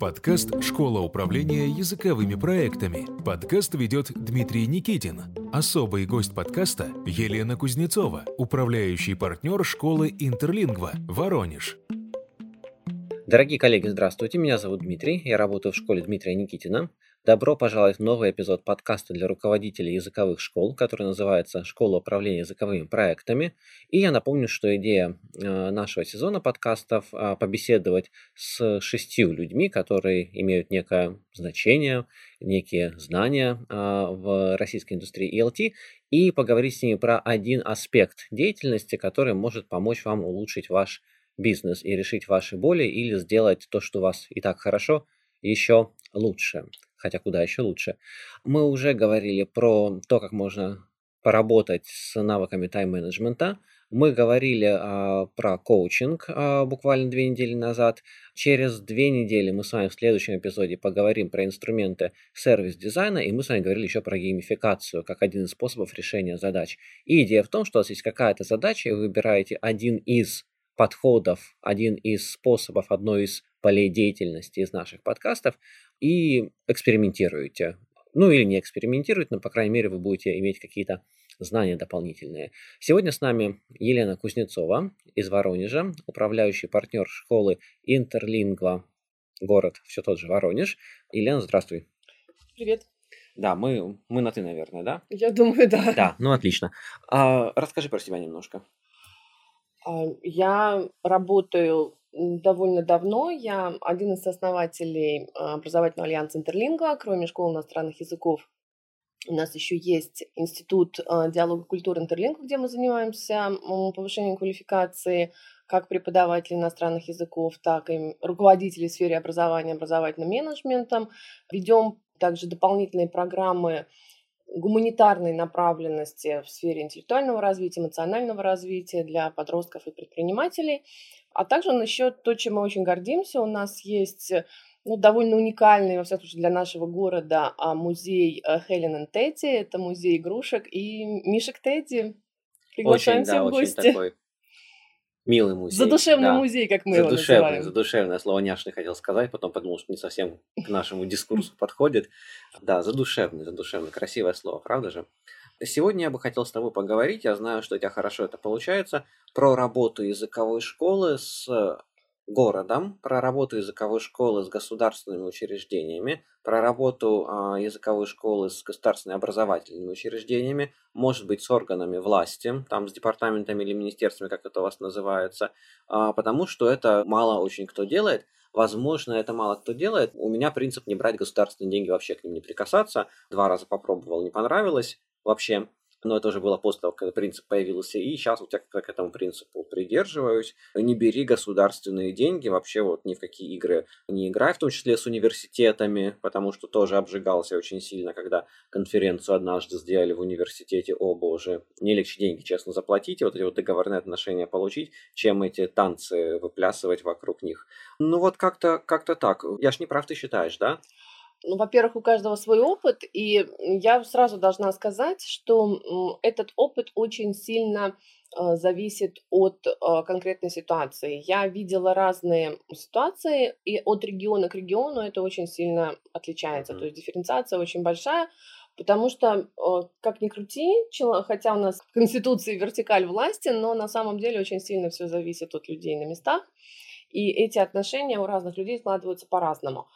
Подкаст «Школа управления языковыми проектами». Подкаст ведет Дмитрий Никитин. Особый гость подкаста – Елена Кузнецова, управляющий партнер школы Интерлингва, Воронеж. Дорогие коллеги, здравствуйте. Меня зовут Дмитрий. Я работаю в школе Дмитрия Никитина. Добро пожаловать в новый эпизод подкаста для руководителей языковых школ, который называется «Школа управления языковыми проектами». И я напомню, что идея э, нашего сезона подкастов а, – побеседовать с шестью людьми, которые имеют некое значение, некие знания а, в российской индустрии ELT, и поговорить с ними про один аспект деятельности, который может помочь вам улучшить ваш бизнес и решить ваши боли или сделать то, что у вас и так хорошо, еще лучше хотя куда еще лучше. Мы уже говорили про то, как можно поработать с навыками тайм-менеджмента. Мы говорили а, про коучинг а, буквально две недели назад. Через две недели мы с вами в следующем эпизоде поговорим про инструменты сервис-дизайна, и мы с вами говорили еще про геймификацию, как один из способов решения задач. И идея в том, что у вас есть какая-то задача, и вы выбираете один из подходов, один из способов, одно из полей деятельности из наших подкастов и экспериментируете. Ну или не экспериментируете, но, по крайней мере, вы будете иметь какие-то знания дополнительные. Сегодня с нами Елена Кузнецова из Воронежа, управляющий партнер школы Интерлингва, город все тот же Воронеж. Елена, здравствуй. Привет. Да, мы, мы на ты, наверное, да? Я думаю, да. Да, ну отлично. А, расскажи про себя немножко. А, я работаю довольно давно. Я один из основателей а, образовательного альянса Интерлингва, кроме школы иностранных языков. У нас еще есть Институт а, диалога культуры Интерлингва, где мы занимаемся повышением квалификации как преподавателей иностранных языков, так и руководителей в сфере образования, образовательным менеджментом. Ведем также дополнительные программы гуманитарной направленности в сфере интеллектуального развития, эмоционального развития для подростков и предпринимателей. А также насчет то, чем мы очень гордимся, у нас есть ну, довольно уникальный, во всяком случае, для нашего города а, музей э, Хелен и Тедди. Это музей игрушек и мишек Тедди. Приглашаем очень, да, в гости. Очень такой милый музей. Задушевный да. музей, как мы задушевный, его называем. Задушевное слово няшный хотел сказать, потом подумал, что не совсем к нашему дискурсу подходит. Да, задушевный, задушевный, красивое слово, правда же? Сегодня я бы хотел с тобой поговорить, я знаю, что у тебя хорошо это получается, про работу языковой школы с городом, про работу языковой школы с государственными учреждениями, про работу э, языковой школы с государственными образовательными учреждениями, может быть, с органами власти, там с департаментами или министерствами, как это у вас называется, э, потому что это мало очень кто делает. Возможно, это мало кто делает. У меня принцип не брать государственные деньги, вообще к ним не прикасаться. Два раза попробовал, не понравилось вообще но это уже было после того, когда принцип появился, и сейчас вот я к этому принципу придерживаюсь. Не бери государственные деньги, вообще вот ни в какие игры не играй, в том числе с университетами, потому что тоже обжигался очень сильно, когда конференцию однажды сделали в университете, о боже, не легче деньги честно заплатить, и вот эти вот договорные отношения получить, чем эти танцы выплясывать вокруг них. Ну вот как-то как так. Я ж не прав, ты считаешь, да? Ну, во-первых, у каждого свой опыт, и я сразу должна сказать, что этот опыт очень сильно а, зависит от а, конкретной ситуации. Я видела разные ситуации, и от региона к региону это очень сильно отличается. Mm-hmm. То есть дифференциация очень большая, потому что, а, как ни крути, хотя у нас в Конституции вертикаль власти, но на самом деле очень сильно все зависит от людей на местах. И эти отношения у разных людей складываются по-разному.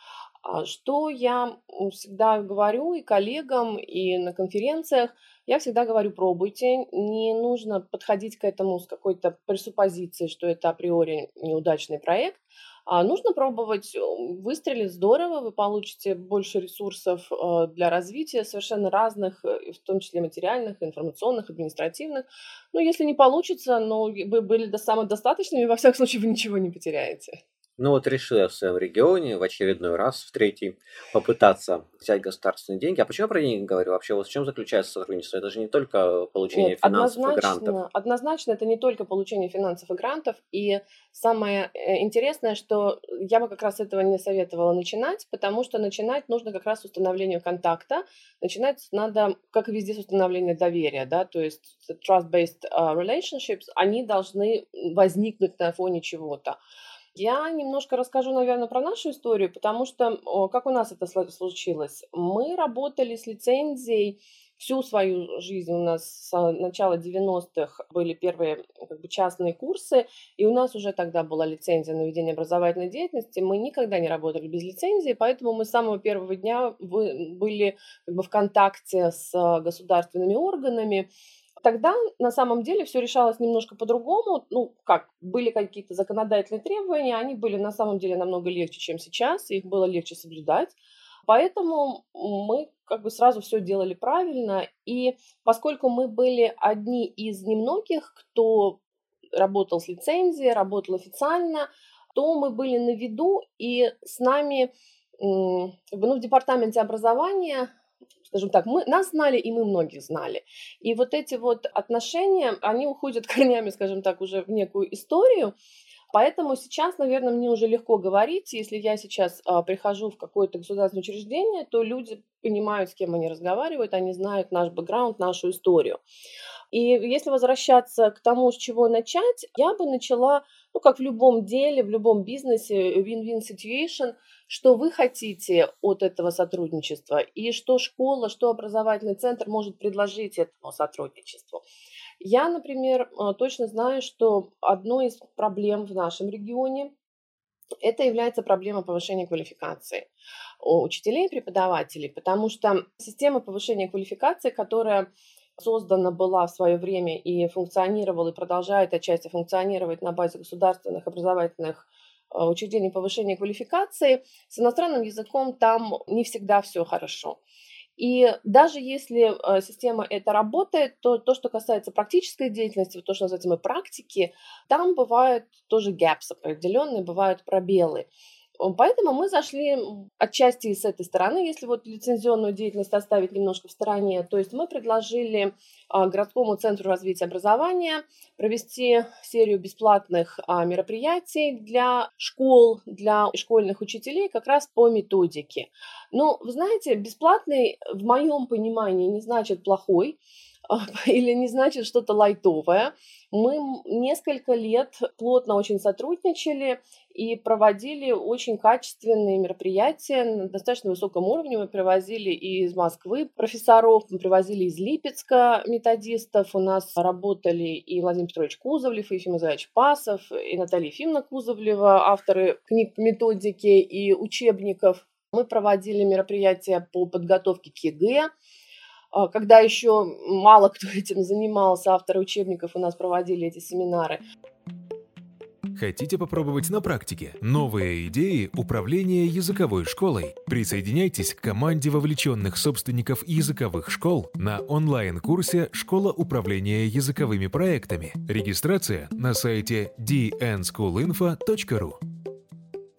А что я всегда говорю и коллегам, и на конференциях, я всегда говорю, пробуйте, не нужно подходить к этому с какой-то пресуппозицией, что это априори неудачный проект, а нужно пробовать, выстрелить здорово, вы получите больше ресурсов э, для развития совершенно разных, э, в том числе материальных, информационных, административных. Но если не получится, но вы были самодостаточными, во всяком случае вы ничего не потеряете. Ну вот решил я в своем регионе в очередной раз, в третий, попытаться взять государственные деньги. А почему я про деньги говорю? Вообще, вот в чем заключается сотрудничество? Это же не только получение Нет, финансов и грантов. Однозначно, это не только получение финансов и грантов. И самое э, интересное, что я бы как раз этого не советовала начинать, потому что начинать нужно как раз с установления контакта. Начинать надо, как и везде, с установления доверия, да, то есть trust-based uh, relationships, они должны возникнуть на фоне чего-то. Я немножко расскажу, наверное, про нашу историю, потому что как у нас это случилось. Мы работали с лицензией всю свою жизнь. У нас с начала 90-х были первые как бы, частные курсы, и у нас уже тогда была лицензия на ведение образовательной деятельности. Мы никогда не работали без лицензии, поэтому мы с самого первого дня были как бы, в контакте с государственными органами, Тогда на самом деле все решалось немножко по-другому. Ну, как, были какие-то законодательные требования, они были на самом деле намного легче, чем сейчас, их было легче соблюдать. Поэтому мы как бы сразу все делали правильно. И поскольку мы были одни из немногих, кто работал с лицензией, работал официально, то мы были на виду, и с нами ну, в департаменте образования скажем так, мы, нас знали, и мы многих знали. И вот эти вот отношения, они уходят корнями, скажем так, уже в некую историю, Поэтому сейчас, наверное, мне уже легко говорить. Если я сейчас а, прихожу в какое-то государственное учреждение, то люди понимают, с кем они разговаривают, они знают наш бэкграунд, нашу историю. И если возвращаться к тому, с чего начать, я бы начала, ну, как в любом деле, в любом бизнесе, win-win situation, что вы хотите от этого сотрудничества и что школа, что образовательный центр может предложить этому сотрудничеству. Я, например, э, точно знаю, что одной из проблем в нашем регионе это является проблема повышения квалификации учителей и преподавателей, потому что система повышения квалификации, которая создана была в свое время и функционировала и продолжает отчасти функционировать на базе государственных образовательных э, учреждений повышения квалификации, с иностранным языком там не всегда все хорошо. И даже если э, система это работает, то то, что касается практической деятельности, то, что называется мы практики, там бывают тоже gaps определенные, бывают пробелы. Поэтому мы зашли отчасти с этой стороны, если вот лицензионную деятельность оставить немножко в стороне. То есть мы предложили а, городскому центру развития образования провести серию бесплатных а, мероприятий для школ, для школьных учителей как раз по методике. Но, вы знаете, бесплатный в моем понимании не значит плохой. или не значит что-то лайтовое. Мы несколько лет плотно очень сотрудничали и проводили очень качественные мероприятия на достаточно высоком уровне. Мы привозили и из Москвы профессоров, мы привозили из Липецка методистов. У нас работали и Владимир Петрович Кузовлев, и Ефим Израилевич Пасов, и Наталья Ефимовна Кузовлева, авторы книг методики и учебников. Мы проводили мероприятия по подготовке к ЕГЭ, а, когда еще мало кто этим занимался, авторы учебников у нас проводили эти семинары. Хотите попробовать на практике новые идеи управления языковой школой? Присоединяйтесь к команде вовлеченных собственников языковых школ на онлайн-курсе «Школа управления языковыми проектами». Регистрация на сайте dnschoolinfo.ru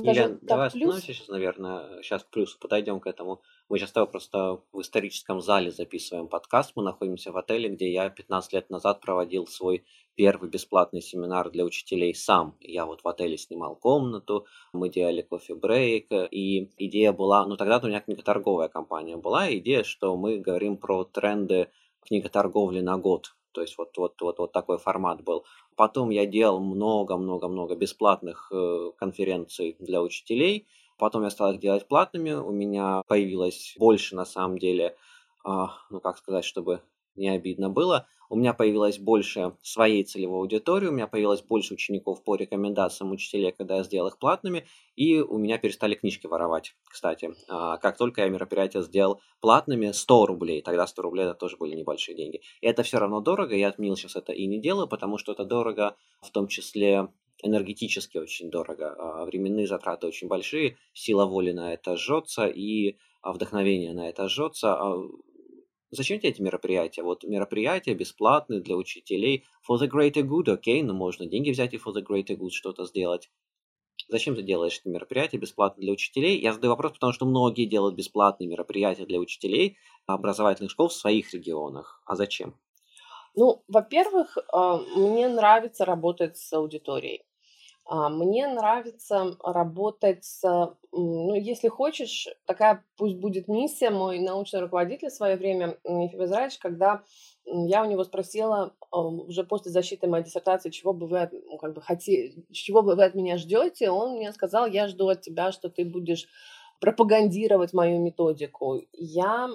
Елена, давай остановимся сейчас, наверное, сейчас к плюсу подойдем к этому. Мы сейчас просто в историческом зале записываем подкаст. Мы находимся в отеле, где я 15 лет назад проводил свой первый бесплатный семинар для учителей сам. Я вот в отеле снимал комнату, мы делали кофе-брейк, и идея была, ну тогда у меня книготорговая компания была, идея, что мы говорим про тренды книготорговли на год. То есть вот, вот, вот, вот такой формат был. Потом я делал много-много-много бесплатных э, конференций для учителей – Потом я стал их делать платными, у меня появилось больше, на самом деле, а, ну как сказать, чтобы не обидно было, у меня появилось больше своей целевой аудитории, у меня появилось больше учеников по рекомендациям учителей, когда я сделал их платными, и у меня перестали книжки воровать, кстати. А, как только я мероприятие сделал платными, 100 рублей, тогда 100 рублей это тоже были небольшие деньги. И это все равно дорого, я отменил сейчас это и не делаю, потому что это дорого в том числе энергетически очень дорого, а временные затраты очень большие, сила воли на это жжется и а, вдохновение на это жжется. А, зачем тебе эти мероприятия? Вот мероприятия бесплатные для учителей for the greater good, окей, okay, но можно деньги взять и for the greater good что-то сделать. Зачем ты делаешь эти мероприятия бесплатно для учителей? Я задаю вопрос, потому что многие делают бесплатные мероприятия для учителей образовательных школ в своих регионах. А зачем? Ну, во-первых, мне нравится работать с аудиторией. А, мне нравится работать с, ну, если хочешь, такая пусть будет миссия. Мой научный руководитель в свое время, Ефим Израильевич, когда я у него спросила уже после защиты моей диссертации, чего бы вы ну, как бы хотели, чего бы вы от меня ждете, он мне сказал, я жду от тебя, что ты будешь пропагандировать мою методику. Я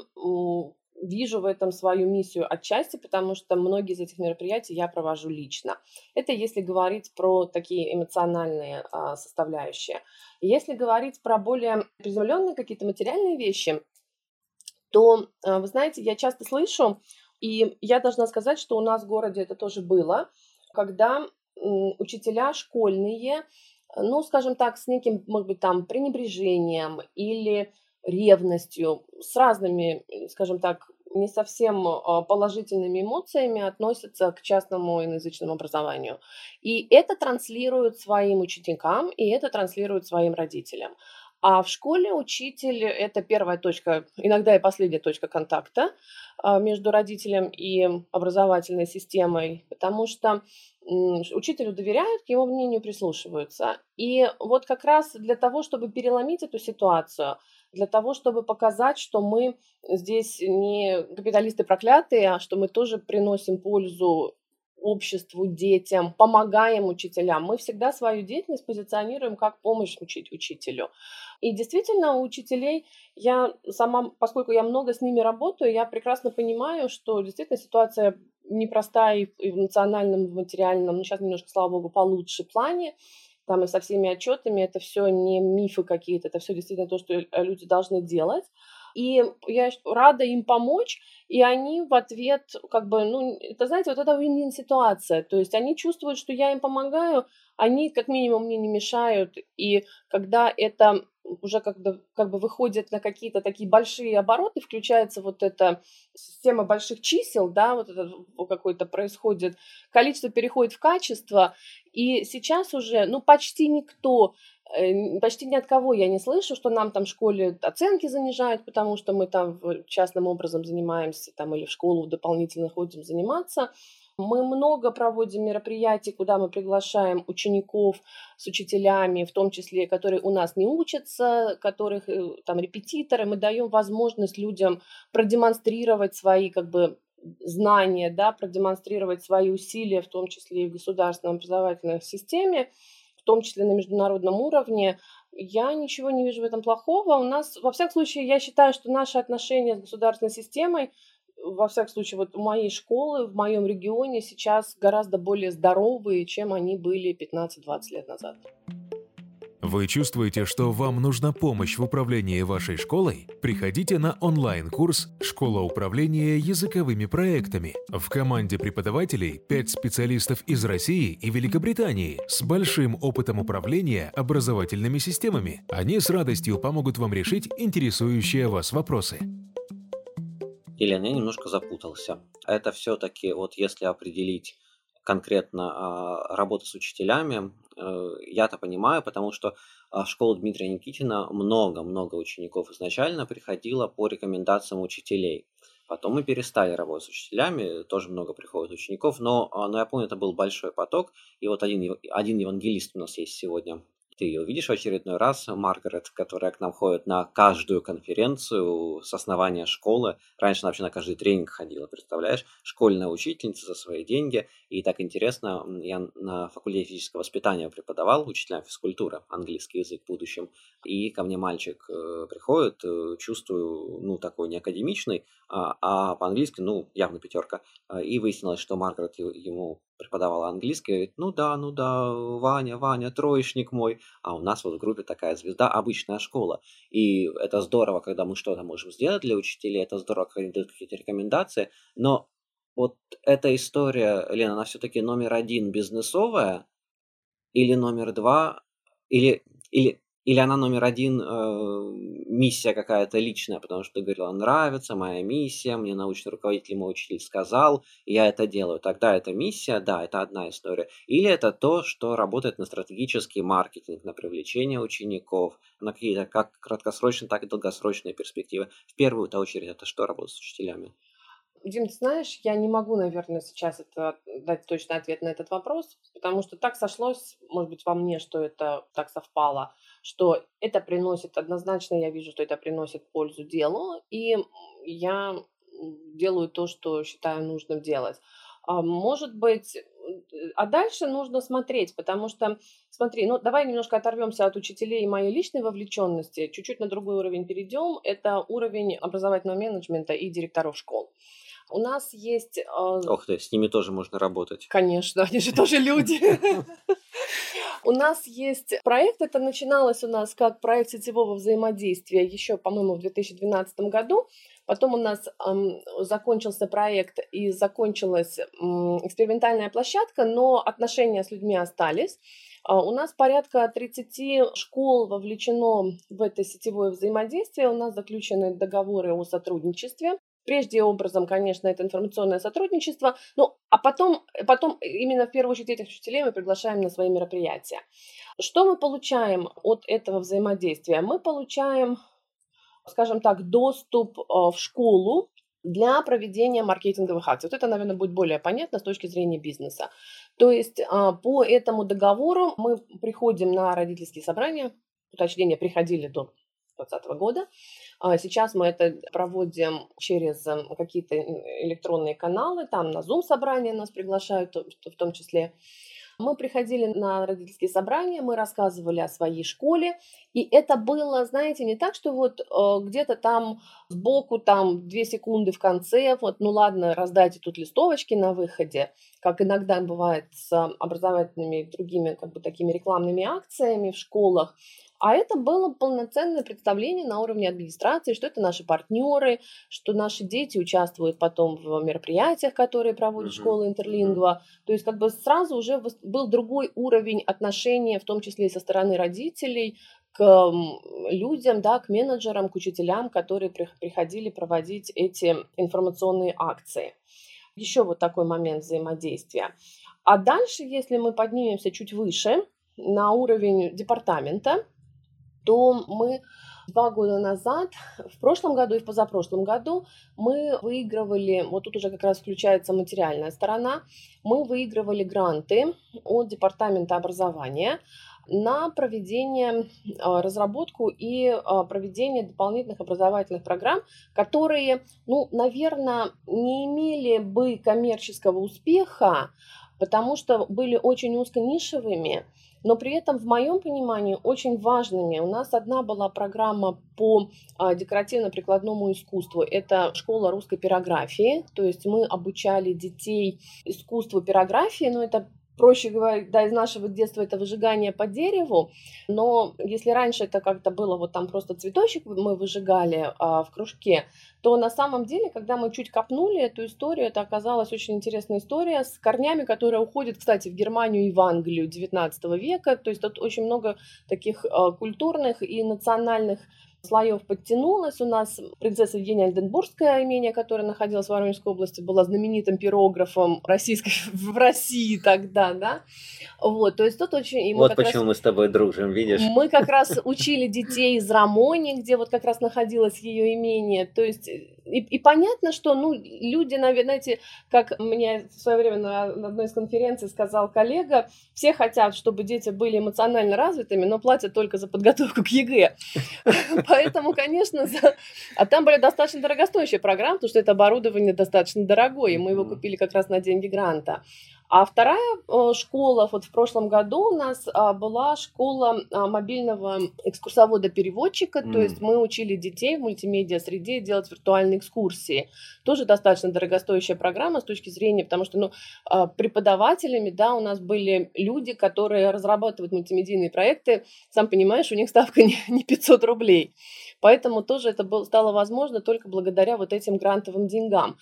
вижу в этом свою миссию отчасти, потому что многие из этих мероприятий я провожу лично. Это если говорить про такие эмоциональные а, составляющие. Если говорить про более приземленные какие-то материальные вещи, то, а, вы знаете, я часто слышу, и я должна сказать, что у нас в городе это тоже было, когда учителя школьные, ну, скажем так, с неким, может быть, там пренебрежением или ревностью, с разными, скажем так, не совсем а, положительными эмоциями относятся к частному иноязычному образованию. И это транслируют своим ученикам, и это транслируют своим родителям. А в школе учитель – это первая точка, иногда и последняя точка контакта а, между родителем и образовательной системой, потому что учителю доверяют, к его мнению прислушиваются. И вот как раз для того, чтобы переломить эту ситуацию – для того, чтобы показать, что мы здесь не капиталисты проклятые, а что мы тоже приносим пользу обществу, детям, помогаем учителям. Мы всегда свою деятельность позиционируем как помощь учить учителю. И действительно, у учителей я сама, поскольку я много с ними работаю, я прекрасно понимаю, что действительно ситуация непростая и в национальном, и в материальном, ну сейчас немножко, слава богу, получше плане там и со всеми отчетами, это все не мифы какие-то, это все действительно то, что э, люди должны делать. И я рада им помочь, и они в ответ, как бы, ну, это, знаете, вот это вин ситуация. То есть они чувствуют, что я им помогаю, они как минимум мне не мешают. И когда это уже как бы, как бы выходит на какие-то такие большие обороты, включается вот эта система больших чисел, да, вот это какое-то происходит, количество переходит в качество, и сейчас уже, ну, почти никто, э, почти ни от кого я не слышу, что нам там в школе оценки занижают, потому что мы там частным образом занимаемся, там, или в школу дополнительно ходим заниматься. Мы много проводим мероприятий, куда мы приглашаем учеников с учителями, в том числе, которые у нас не учатся, которых э, там репетиторы. Мы даем возможность людям продемонстрировать свои как бы знания, да, продемонстрировать свои усилия, в том числе и в государственной образовательной системе, в том числе на международном уровне, я ничего не вижу в этом плохого. У нас, во всяком случае, я считаю, что наши отношения с государственной системой, во всяком случае, вот моей школы, в моем регионе сейчас гораздо более здоровые, чем они были 15-20 лет назад. Вы чувствуете, что вам нужна помощь в управлении вашей школой? Приходите на онлайн-курс «Школа управления языковыми проектами». В команде преподавателей 5 специалистов из России и Великобритании с большим опытом управления образовательными системами. Они с радостью помогут вам решить интересующие вас вопросы. Елена, я немножко запутался. Это все-таки, вот если определить конкретно а, работа с учителями, э, я-то понимаю, потому что а, в школу Дмитрия Никитина много-много учеников изначально приходило по рекомендациям учителей. Потом мы перестали работать с учителями, тоже много приходит учеников, но, а, но я помню, это был большой поток. И вот один, один евангелист у нас есть сегодня ты ее видишь в очередной раз, Маргарет, которая к нам ходит на каждую конференцию с основания школы. Раньше она вообще на каждый тренинг ходила, представляешь? Школьная учительница за свои деньги. И так интересно, я на факультете физического воспитания преподавал учителям физкультуры, английский язык в будущем. И ко мне мальчик э, приходит, э, чувствую, ну, такой не академичный, а, а по-английски, ну, явно пятерка. И выяснилось, что Маргарет ему преподавала английский, говорит, ну да, ну да, Ваня, Ваня, троечник мой. А у нас вот в группе такая звезда, обычная школа. И это здорово, когда мы что-то можем сделать для учителей, это здорово, когда они дают какие-то рекомендации, но вот эта история, Лена, она все-таки номер один бизнесовая, или номер два, или, или или она номер один, э, миссия какая-то личная, потому что ты говорила, нравится моя миссия, мне научный руководитель, мой учитель сказал, я это делаю. Тогда это миссия, да, это одна история. Или это то, что работает на стратегический маркетинг, на привлечение учеников, на какие-то как краткосрочные, так и долгосрочные перспективы. В первую очередь это что работает с учителями? Дим, ты знаешь, я не могу, наверное, сейчас это дать точный ответ на этот вопрос, потому что так сошлось, может быть, во мне, что это так совпало, что это приносит, однозначно я вижу, что это приносит пользу делу, и я делаю то, что считаю нужным делать. А, может быть, а дальше нужно смотреть, потому что, смотри, ну давай немножко оторвемся от учителей и моей личной вовлеченности, чуть-чуть на другой уровень перейдем. Это уровень образовательного менеджмента и директоров школ. У нас есть... Э, Ох ты, с ними тоже можно работать. Конечно, они же тоже люди. У нас есть проект, это начиналось у нас как проект сетевого взаимодействия еще, по-моему, в 2012 году. Потом у нас эм, закончился проект и закончилась эм, экспериментальная площадка, но отношения с людьми остались. Uh, у нас порядка 30 школ вовлечено в это сетевое взаимодействие. У нас заключены договоры о сотрудничестве. Прежде образом, конечно, это информационное сотрудничество, ну, а потом, потом именно в первую очередь этих учителей мы приглашаем на свои мероприятия. Что мы получаем от этого взаимодействия? Мы получаем, скажем так, доступ э, в школу для проведения маркетинговых акций. Вот это, наверное, будет более понятно с точки зрения бизнеса. То есть а, по этому договору мы приходим на родительские собрания, уточнения приходили до 2020 года. А сейчас мы это проводим через эм, какие-то электронные каналы, там на Zoom собрания нас приглашают в том числе. Мы приходили на родительские собрания, мы рассказывали о своей школе, и это было, знаете, не так, что вот э, где-то там сбоку, там две секунды в конце, вот, ну ладно, раздайте тут листовочки на выходе, как иногда бывает с образовательными и другими как бы такими рекламными акциями в школах, а это было полноценное представление на уровне администрации, что это наши партнеры, что наши дети участвуют потом в мероприятиях, которые проводит uh-huh. школа Интерлингва. То есть как бы сразу уже был другой уровень отношения, в том числе и со стороны родителей, к людям, да, к менеджерам, к учителям, которые приходили проводить эти информационные акции. Еще вот такой момент взаимодействия. А дальше, если мы поднимемся чуть выше, на уровень департамента, то мы два года назад, в прошлом году и в позапрошлом году мы выигрывали, вот тут уже как раз включается материальная сторона, мы выигрывали гранты от Департамента образования на проведение, а, разработку и а, проведение дополнительных образовательных программ, которые, ну, наверное, не имели бы коммерческого успеха, потому что были очень узконишевыми, но при этом, в моем понимании, очень важными. У нас одна была программа по а, декоративно-прикладному искусству. Это школа русской пирографии, то есть мы обучали детей искусству пирографии, но это проще говоря, да, из нашего детства это выжигание по дереву, но если раньше это как-то было, вот там просто цветочек мы выжигали а, в кружке, то на самом деле, когда мы чуть копнули эту историю, это оказалась очень интересная история с корнями, которая уходит, кстати, в Германию и в Англию XIX века, то есть тут очень много таких а, культурных и национальных слоев подтянулось. У нас принцесса Евгения Альденбургская имение, которое находилось в Воронежской области, была знаменитым пирографом российской, в России тогда, да. Вот, то есть тут очень... вот почему раз, мы с тобой дружим, видишь? Мы как раз учили детей из Рамони, где вот как раз находилось ее имение. То есть и, и понятно, что ну, люди, наверное, знаете, как мне в свое время на, на одной из конференций сказал коллега, все хотят, чтобы дети были эмоционально развитыми, но платят только за подготовку к ЕГЭ. Поэтому, конечно, а там были достаточно дорогостоящие программы, потому что это оборудование достаточно дорогое, и мы его купили как раз на деньги гранта. А вторая э, школа, вот в прошлом году у нас а, была школа а, мобильного экскурсовода-переводчика, мм, то есть мы учили детей в мультимедиа-среде делать виртуальные экскурсии. Тоже достаточно дорогостоящая программа с точки зрения, потому что ну, а, преподавателями да, у нас были люди, которые разрабатывают мультимедийные проекты. Сам понимаешь, у них ставка не 500 рублей. Поэтому тоже это было, стало возможно только благодаря вот этим грантовым деньгам.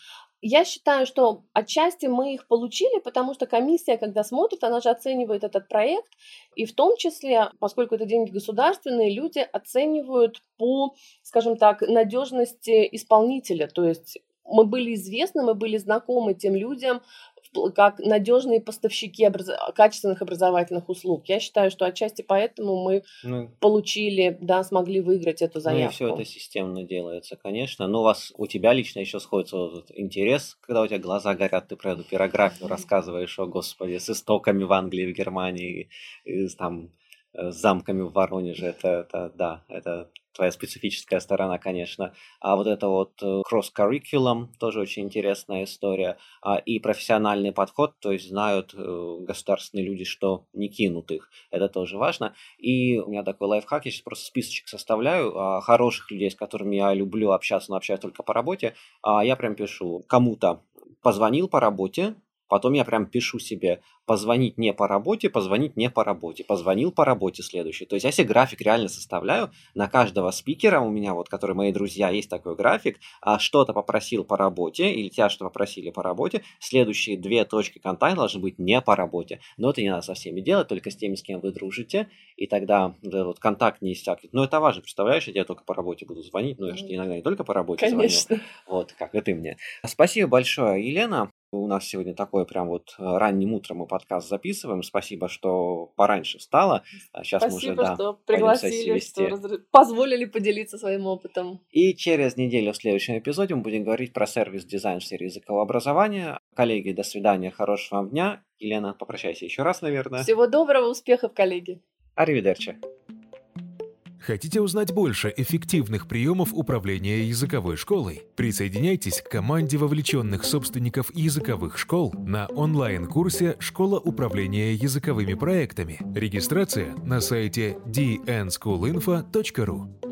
Я считаю, что отчасти мы их получили, потому что комиссия, когда смотрит, она же оценивает этот проект, и в том числе, поскольку это деньги государственные, люди оценивают по, скажем так, надежности исполнителя. То есть мы были известны, мы были знакомы тем людям, как надежные поставщики образ... качественных образовательных услуг. Я считаю, что отчасти поэтому мы ну, получили, да, смогли выиграть эту заявку. Ну и все это системно делается, конечно. Но у вас, у тебя лично еще сходится вот интерес, когда у тебя глаза горят, ты про эту пирографию рассказываешь, о господи, с истоками в Англии, в Германии, и, там Э, с замками в Воронеже, это, это да, это твоя специфическая сторона, конечно. А вот это вот э, cross-curriculum, тоже очень интересная история. А, и профессиональный подход, то есть знают э, государственные люди, что не кинут их. Это тоже важно. И у меня такой лайфхак, я сейчас просто списочек составляю а, хороших людей, с которыми я люблю общаться, но общаюсь только по работе. А я прям пишу кому-то позвонил по работе, Потом я прям пишу себе позвонить не по работе, позвонить не по работе, позвонил по работе следующий. То есть я себе график реально составляю на каждого спикера у меня, вот, которые мои друзья, есть такой график, а что-то попросил по работе или тебя что попросили по работе, следующие две точки контакта должны быть не по работе. Но это не надо со всеми делать, только с теми, с кем вы дружите, и тогда вот контакт не иссякнет. Но это важно, представляешь, я тебе только по работе буду звонить, ну я же иногда не только по работе Конечно. звоню. Вот, как и ты мне. Спасибо большое, Елена. У нас сегодня такой прям вот э, ранним утром мы подкаст записываем. Спасибо, что пораньше встала. Сейчас Спасибо, мы уже, да, что пригласили, что разр... позволили поделиться своим опытом. И через неделю в следующем эпизоде мы будем говорить про сервис-дизайн в сфере языкового образования. Коллеги, до свидания, хорошего вам дня. Елена, попрощайся еще раз, наверное. Всего доброго, успехов, коллеги. Аривидерчи. Хотите узнать больше эффективных приемов управления языковой школой? Присоединяйтесь к команде вовлеченных собственников языковых школ на онлайн-курсе «Школа управления языковыми проектами». Регистрация на сайте dnschoolinfo.ru